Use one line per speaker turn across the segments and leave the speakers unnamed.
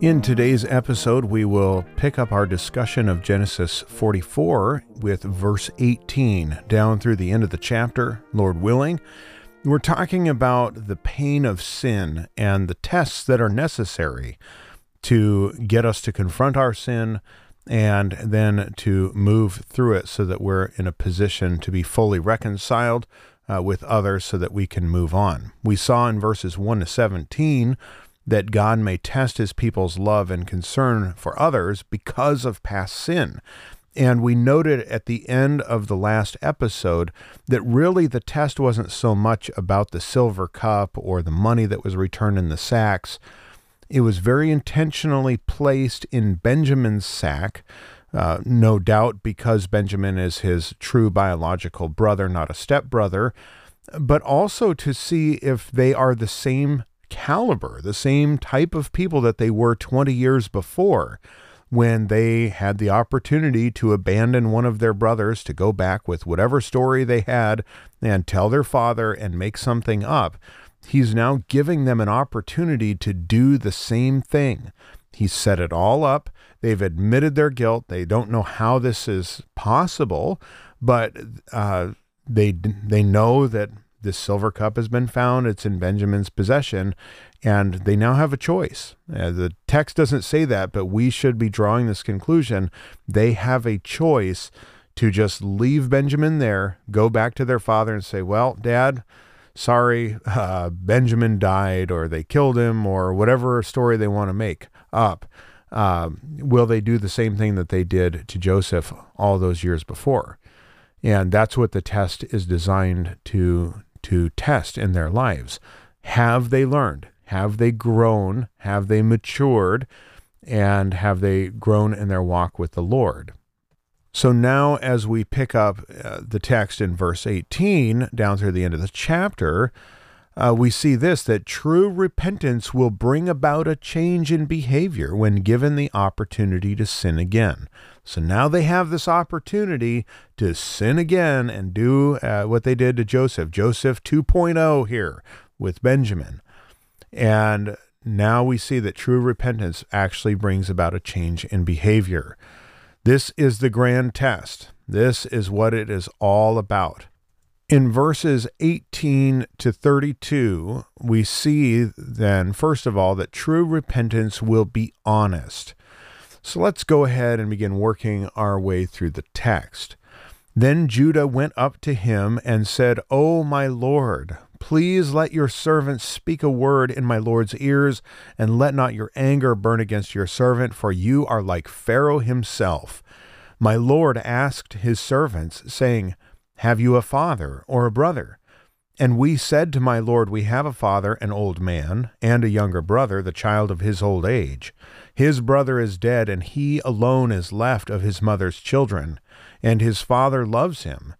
In today's episode, we will pick up our discussion of Genesis 44 with verse 18 down through the end of the chapter, Lord willing. We're talking about the pain of sin and the tests that are necessary to get us to confront our sin and then to move through it so that we're in a position to be fully reconciled uh, with others so that we can move on. We saw in verses 1 to 17 that God may test his people's love and concern for others because of past sin. And we noted at the end of the last episode that really the test wasn't so much about the silver cup or the money that was returned in the sacks. It was very intentionally placed in Benjamin's sack, uh, no doubt because Benjamin is his true biological brother, not a stepbrother, but also to see if they are the same caliber, the same type of people that they were 20 years before when they had the opportunity to abandon one of their brothers to go back with whatever story they had and tell their father and make something up. He's now giving them an opportunity to do the same thing. He's set it all up. They've admitted their guilt. They don't know how this is possible, but uh, they they know that this silver cup has been found. It's in Benjamin's possession, and they now have a choice. Uh, the text doesn't say that, but we should be drawing this conclusion. They have a choice to just leave Benjamin there, go back to their father, and say, Well, dad, sorry, uh, Benjamin died, or they killed him, or whatever story they want to make up. Uh, will they do the same thing that they did to Joseph all those years before? And that's what the test is designed to to test in their lives. Have they learned? Have they grown? Have they matured? And have they grown in their walk with the Lord? So now, as we pick up uh, the text in verse 18 down through the end of the chapter, uh, we see this that true repentance will bring about a change in behavior when given the opportunity to sin again. So now they have this opportunity to sin again and do uh, what they did to Joseph. Joseph 2.0 here with Benjamin. And now we see that true repentance actually brings about a change in behavior. This is the grand test. This is what it is all about. In verses 18 to 32, we see then, first of all, that true repentance will be honest. So let's go ahead and begin working our way through the text. Then Judah went up to him and said, O my Lord, please let your servant speak a word in my Lord's ears, and let not your anger burn against your servant, for you are like Pharaoh himself. My Lord asked his servants, saying, have you a father or a brother? And we said to my Lord, We have a father, an old man, and a younger brother, the child of his old age. His brother is dead, and he alone is left of his mother's children, and his father loves him.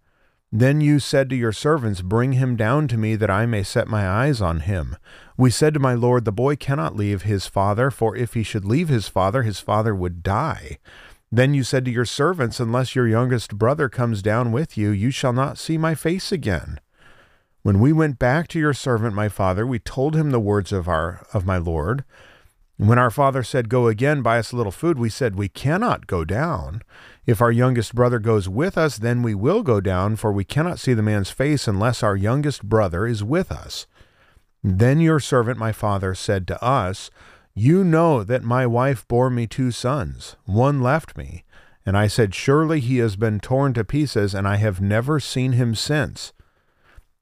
Then you said to your servants, Bring him down to me, that I may set my eyes on him. We said to my Lord, The boy cannot leave his father, for if he should leave his father, his father would die. Then you said to your servants, Unless your youngest brother comes down with you, you shall not see my face again. When we went back to your servant my father, we told him the words of our of my lord. When our father said, Go again, buy us a little food, we said, We cannot go down. If our youngest brother goes with us, then we will go down, for we cannot see the man's face unless our youngest brother is with us. Then your servant my father said to us, you know that my wife bore me two sons. One left me. And I said, Surely he has been torn to pieces, and I have never seen him since.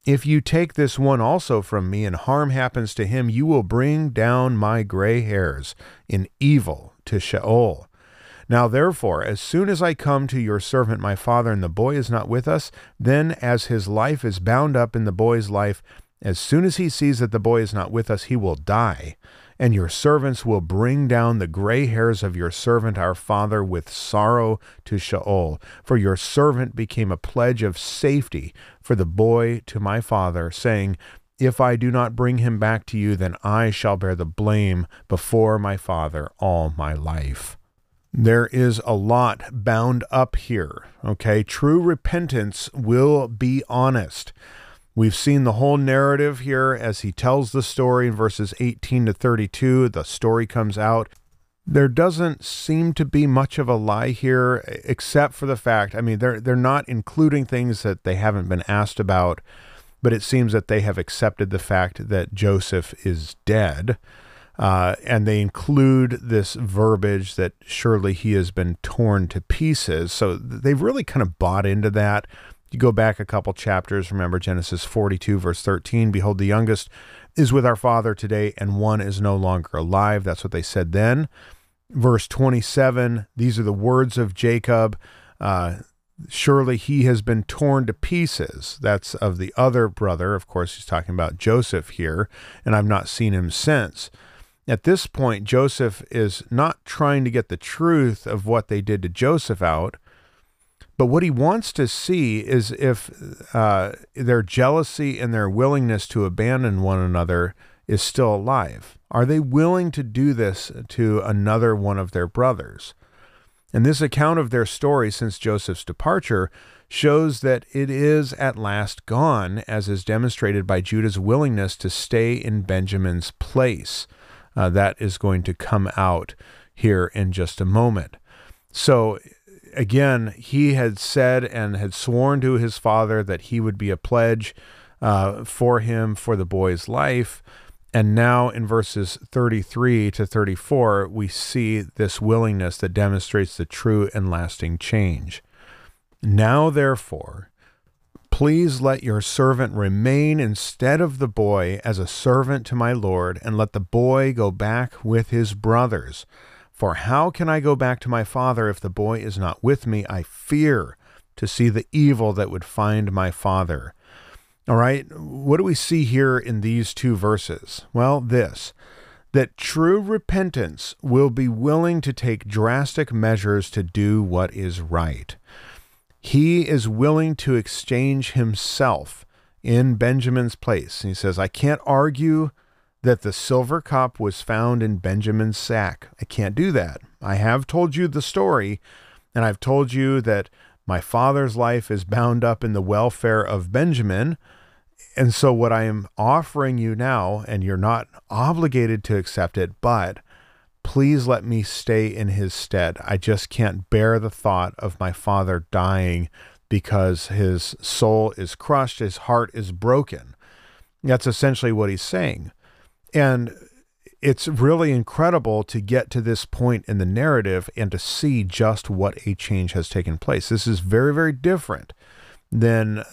If you take this one also from me, and harm happens to him, you will bring down my gray hairs in evil to Sheol. Now therefore, as soon as I come to your servant my father, and the boy is not with us, then as his life is bound up in the boy's life, as soon as he sees that the boy is not with us, he will die and your servants will bring down the gray hairs of your servant our father with sorrow to Sheol. For your servant became a pledge of safety for the boy to my father, saying, If I do not bring him back to you, then I shall bear the blame before my father all my life. There is a lot bound up here. Okay. True repentance will be honest. We've seen the whole narrative here as he tells the story in verses 18 to 32. The story comes out. There doesn't seem to be much of a lie here, except for the fact, I mean, they're, they're not including things that they haven't been asked about, but it seems that they have accepted the fact that Joseph is dead. Uh, and they include this verbiage that surely he has been torn to pieces. So they've really kind of bought into that. You go back a couple chapters, remember Genesis 42, verse 13 Behold, the youngest is with our father today, and one is no longer alive. That's what they said then. Verse 27 These are the words of Jacob. Uh, Surely he has been torn to pieces. That's of the other brother. Of course, he's talking about Joseph here, and I've not seen him since. At this point, Joseph is not trying to get the truth of what they did to Joseph out but what he wants to see is if uh, their jealousy and their willingness to abandon one another is still alive. Are they willing to do this to another one of their brothers? And this account of their story since Joseph's departure shows that it is at last gone, as is demonstrated by Judah's willingness to stay in Benjamin's place. Uh, that is going to come out here in just a moment. So again, he had said and had sworn to his father that he would be a pledge uh, for him for the boy's life. And now in verses 33 to 34, we see this willingness that demonstrates the true and lasting change. Now, therefore, please let your servant remain instead of the boy as a servant to my Lord, and let the boy go back with his brothers for how can I go back to my father if the boy is not with me? I fear to see the evil that would find my father. All right, what do we see here in these two verses? Well, this that true repentance will be willing to take drastic measures to do what is right. He is willing to exchange himself in Benjamin's place. He says, I can't argue that the silver cup was found in Benjamin's sack. I can't do that. I have told you the story, and I've told you that my father's life is bound up in the welfare of Benjamin. And so, what I am offering you now, and you're not obligated to accept it, but please let me stay in his stead. I just can't bear the thought of my father dying because his soul is crushed, his heart is broken. That's essentially what he's saying. And it's really incredible to get to this point in the narrative and to see just what a change has taken place. This is very, very different than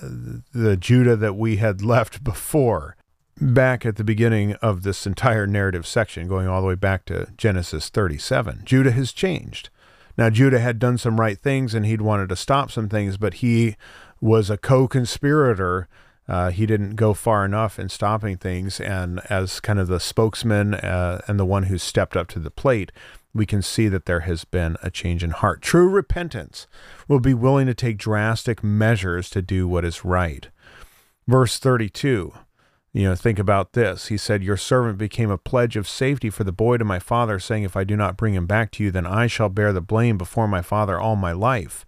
the Judah that we had left before. Back at the beginning of this entire narrative section, going all the way back to Genesis 37, Judah has changed. Now, Judah had done some right things and he'd wanted to stop some things, but he was a co conspirator uh, he didn't go far enough in stopping things. And as kind of the spokesman uh, and the one who stepped up to the plate, we can see that there has been a change in heart. True repentance will be willing to take drastic measures to do what is right. Verse 32. You know, think about this. He said, Your servant became a pledge of safety for the boy to my father, saying, If I do not bring him back to you, then I shall bear the blame before my father all my life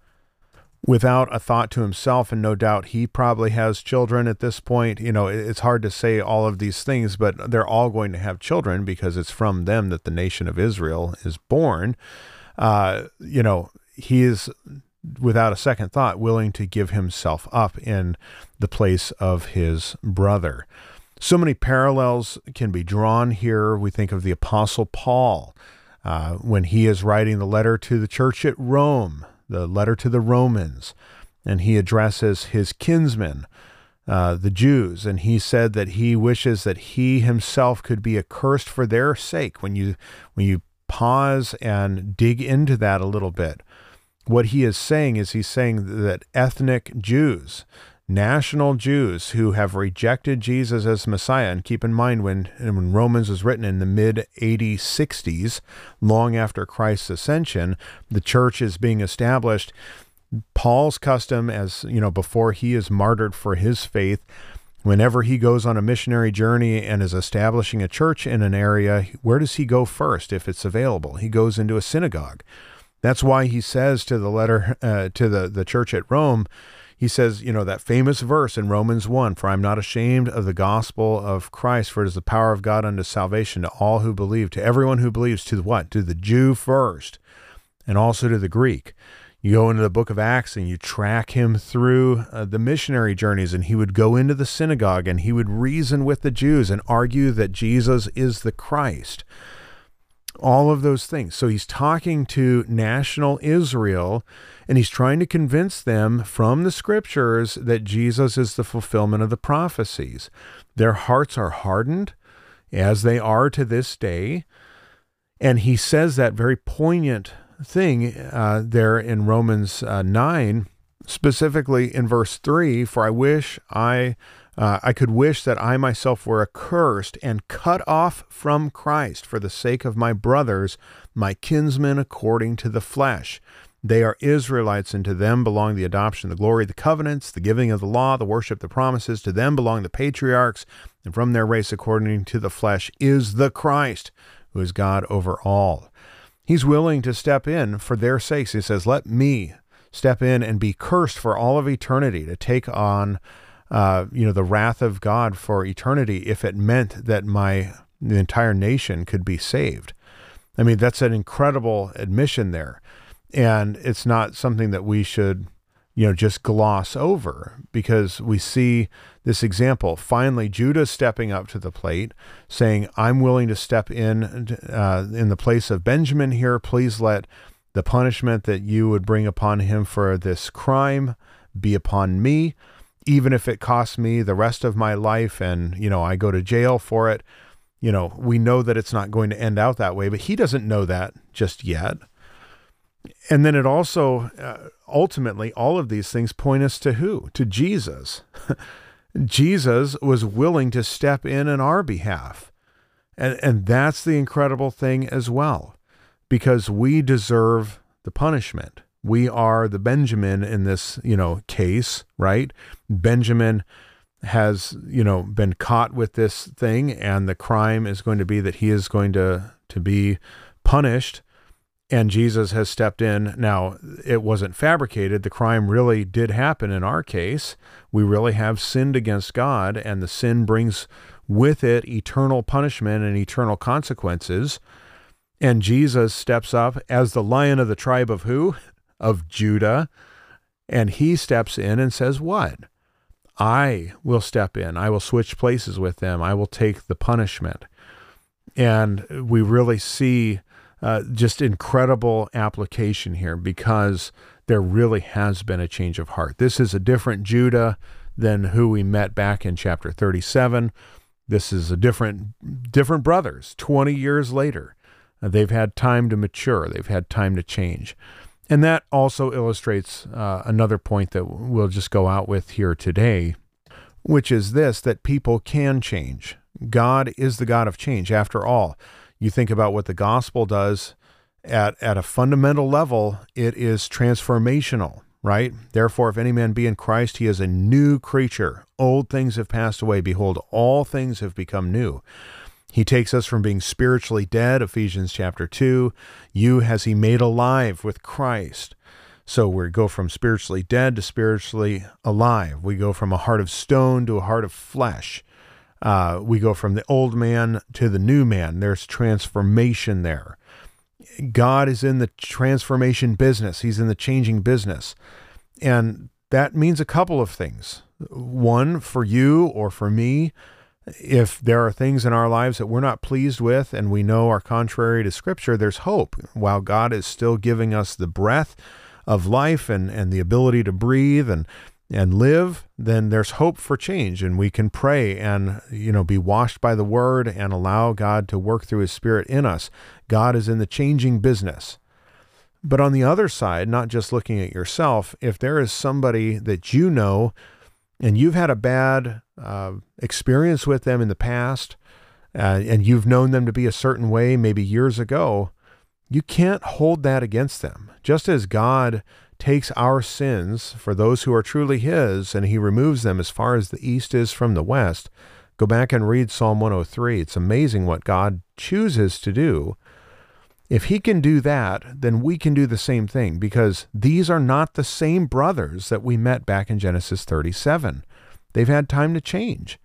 without a thought to himself and no doubt he probably has children at this point. You know it's hard to say all of these things but they're all going to have children because it's from them that the nation of israel is born. Uh, you know he is without a second thought willing to give himself up in the place of his brother. So many parallels can be drawn here. We think of the apostle paul uh, when he is writing the letter to the church at rome the letter to the Romans, and he addresses his kinsmen, uh, the Jews, and he said that he wishes that he himself could be accursed for their sake. When you when you pause and dig into that a little bit, what he is saying is he's saying that ethnic Jews, national Jews who have rejected Jesus as Messiah. And keep in mind, when, when Romans was written in the mid 80s, long after Christ's ascension, the church is being established. Paul's custom, as you know, before he is martyred for his faith, whenever he goes on a missionary journey and is establishing a church in an area, where does he go first if it's available? He goes into a synagogue. That's why he says to the letter uh, to the, the church at Rome, he says, you know, that famous verse in Romans 1 For I'm not ashamed of the gospel of Christ, for it is the power of God unto salvation to all who believe, to everyone who believes, to what? To the Jew first, and also to the Greek. You go into the book of Acts and you track him through uh, the missionary journeys, and he would go into the synagogue and he would reason with the Jews and argue that Jesus is the Christ all of those things. So he's talking to national Israel and he's trying to convince them from the scriptures that Jesus is the fulfillment of the prophecies. Their hearts are hardened as they are to this day. And he says that very poignant thing uh, there in Romans uh, 9, specifically in verse 3 For I wish I uh, I could wish that I myself were accursed and cut off from Christ for the sake of my brothers, my kinsmen according to the flesh. They are Israelites, and to them belong the adoption, the glory, the covenants, the giving of the law, the worship, the promises. To them belong the patriarchs, and from their race, according to the flesh, is the Christ, who is God over all. He's willing to step in for their sakes. He says, Let me step in and be cursed for all of eternity to take on uh, you know, the wrath of God for eternity if it meant that my the entire nation could be saved. I mean, that's an incredible admission there. And it's not something that we should, you know, just gloss over because we see this example. Finally, Judah stepping up to the plate, saying, I'm willing to step in uh, in the place of Benjamin here. Please let the punishment that you would bring upon him for this crime be upon me even if it costs me the rest of my life and, you know, I go to jail for it, you know, we know that it's not going to end out that way, but he doesn't know that just yet. And then it also, uh, ultimately, all of these things point us to who? To Jesus. Jesus was willing to step in on our behalf. And, and that's the incredible thing as well, because we deserve the punishment we are the Benjamin in this, you know, case, right? Benjamin has, you know, been caught with this thing and the crime is going to be that he is going to to be punished and Jesus has stepped in. Now, it wasn't fabricated. The crime really did happen in our case. We really have sinned against God and the sin brings with it eternal punishment and eternal consequences. And Jesus steps up as the lion of the tribe of who? Of Judah. And he steps in and says, What? I will step in. I will switch places with them. I will take the punishment. And we really see uh, just incredible application here because there really has been a change of heart. This is a different Judah than who we met back in chapter 37. This is a different different brothers 20 years later. They've had time to mature. They've had time to change. And that also illustrates uh, another point that we'll just go out with here today, which is this that people can change. God is the God of change. After all, you think about what the gospel does at, at a fundamental level, it is transformational, right? Therefore, if any man be in Christ, he is a new creature. Old things have passed away. Behold, all things have become new. He takes us from being spiritually dead, Ephesians chapter 2. You has he made alive with Christ. So we go from spiritually dead to spiritually alive. We go from a heart of stone to a heart of flesh. Uh, we go from the old man to the new man. There's transformation there. God is in the transformation business, He's in the changing business. And that means a couple of things. One, for you or for me, if there are things in our lives that we're not pleased with and we know are contrary to Scripture, there's hope. While God is still giving us the breath of life and, and the ability to breathe and and live, then there's hope for change and we can pray and you know be washed by the word and allow God to work through his spirit in us. God is in the changing business. But on the other side, not just looking at yourself, if there is somebody that you know and you've had a bad uh, experience with them in the past, uh, and you've known them to be a certain way maybe years ago, you can't hold that against them. Just as God takes our sins for those who are truly His and He removes them as far as the east is from the west. Go back and read Psalm 103. It's amazing what God chooses to do. If He can do that, then we can do the same thing because these are not the same brothers that we met back in Genesis 37. They've had time to change.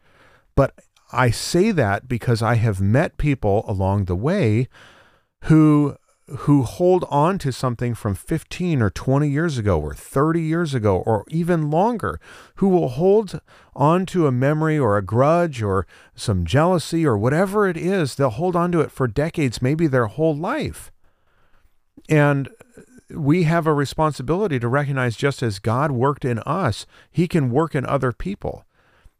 But I say that because I have met people along the way who who hold on to something from 15 or 20 years ago or 30 years ago or even longer, who will hold on to a memory or a grudge or some jealousy or whatever it is, they'll hold on to it for decades, maybe their whole life. And we have a responsibility to recognize just as God worked in us, he can work in other people.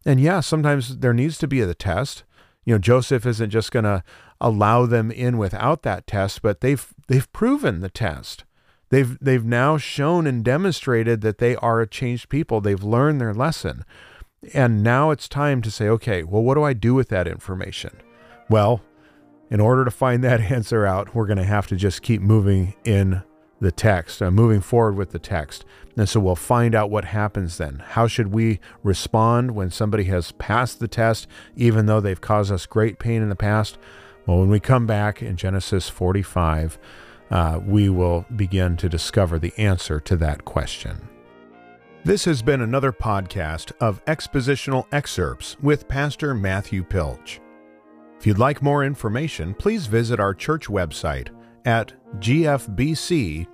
And yeah, sometimes there needs to be a test. You know, Joseph isn't just going to allow them in without that test, but they've they've proven the test. They've they've now shown and demonstrated that they are a changed people. They've learned their lesson. And now it's time to say, okay, well, what do I do with that information? Well, in order to find that answer out, we're going to have to just keep moving in the text, uh, moving forward with the text. And so we'll find out what happens then. How should we respond when somebody has passed the test, even though they've caused us great pain in the past? Well, when we come back in Genesis 45, uh, we will begin to discover the answer to that question. This has been another podcast of expositional excerpts with Pastor Matthew Pilch. If you'd like more information, please visit our church website at gfbc.net.